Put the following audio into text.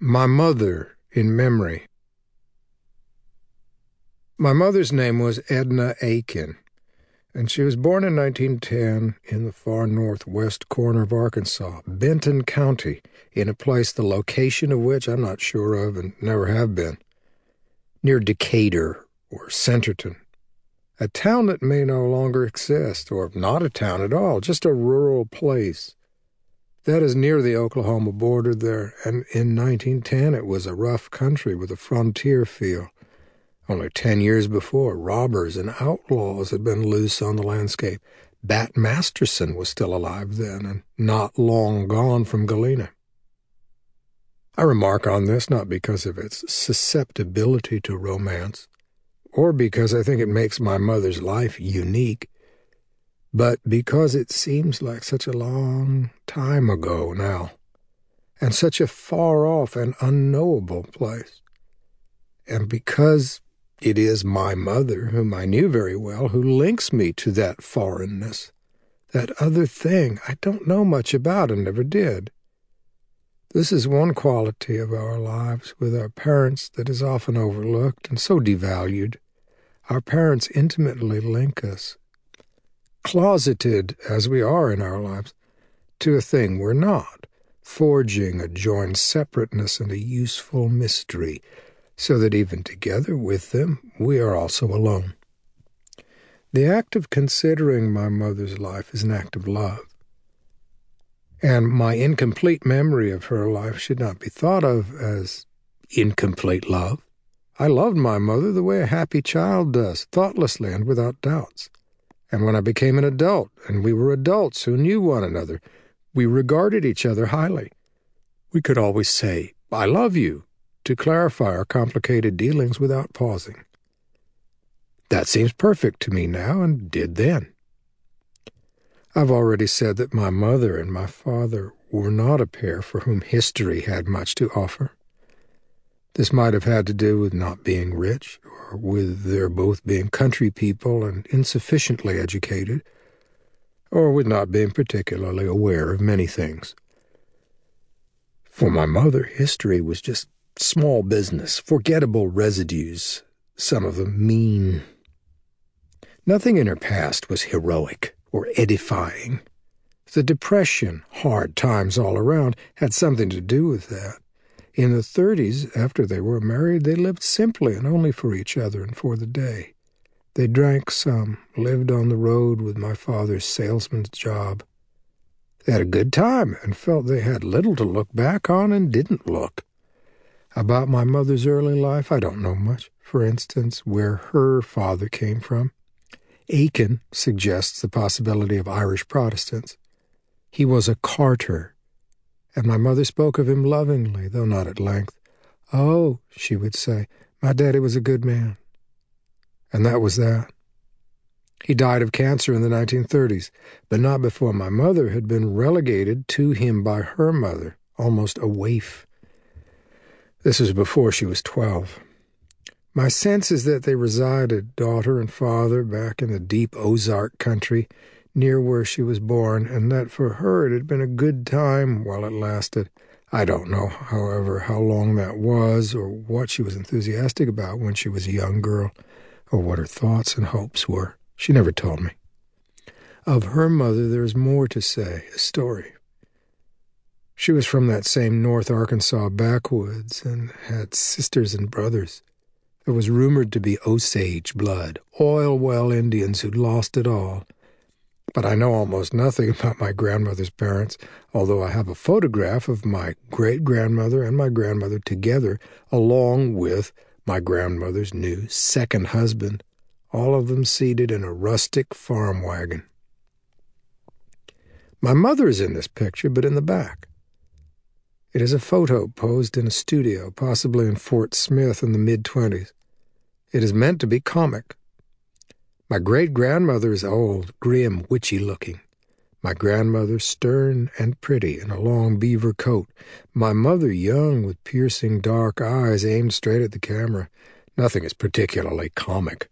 My Mother in Memory. My mother's name was Edna Akin, and she was born in 1910 in the far northwest corner of Arkansas, Benton County, in a place the location of which I'm not sure of and never have been, near Decatur or Centerton, a town that may no longer exist, or not a town at all, just a rural place that is near the Oklahoma border there, and in 1910 it was a rough country with a frontier feel. Only ten years before, robbers and outlaws had been loose on the landscape. Bat Masterson was still alive then, and not long gone from Galena. I remark on this not because of its susceptibility to romance, or because I think it makes my mother's life unique but because it seems like such a long time ago now, and such a far off and unknowable place, and because it is my mother, whom I knew very well, who links me to that foreignness, that other thing I don't know much about and never did. This is one quality of our lives with our parents that is often overlooked and so devalued. Our parents intimately link us closeted as we are in our lives, to a thing we're not, forging a joined separateness and a useful mystery, so that even together with them we are also alone. The act of considering my mother's life is an act of love. And my incomplete memory of her life should not be thought of as incomplete love. I loved my mother the way a happy child does, thoughtlessly and without doubts. And when I became an adult, and we were adults who knew one another, we regarded each other highly. We could always say, I love you, to clarify our complicated dealings without pausing. That seems perfect to me now, and did then. I've already said that my mother and my father were not a pair for whom history had much to offer. This might have had to do with not being rich, or with their both being country people and insufficiently educated, or with not being particularly aware of many things. For my mother, history was just small business, forgettable residues, some of them mean. Nothing in her past was heroic or edifying. The Depression, hard times all around, had something to do with that. In the 30s, after they were married, they lived simply and only for each other and for the day. They drank some, lived on the road with my father's salesman's job. They had a good time and felt they had little to look back on and didn't look. About my mother's early life, I don't know much. For instance, where her father came from. Akin suggests the possibility of Irish Protestants. He was a carter and my mother spoke of him lovingly, though not at length. Oh, she would say, my daddy was a good man. And that was that. He died of cancer in the 1930s, but not before my mother had been relegated to him by her mother, almost a waif. This was before she was 12. My sense is that they resided, daughter and father, back in the deep Ozark country, near where she was born, and that for her it had been a good time while it lasted. I don't know, however, how long that was, or what she was enthusiastic about when she was a young girl, or what her thoughts and hopes were. She never told me. Of her mother there is more to say, a story. She was from that same North Arkansas backwoods and had sisters and brothers. There was rumored to be Osage blood, oil well Indians who'd lost it all but I know almost nothing about my grandmother's parents, although I have a photograph of my great grandmother and my grandmother together, along with my grandmother's new second husband, all of them seated in a rustic farm wagon. My mother is in this picture, but in the back. It is a photo posed in a studio, possibly in Fort Smith in the mid 20s. It is meant to be comic, my great grandmother is old, grim, witchy looking. My grandmother stern and pretty in a long beaver coat. My mother young with piercing dark eyes aimed straight at the camera. Nothing is particularly comic.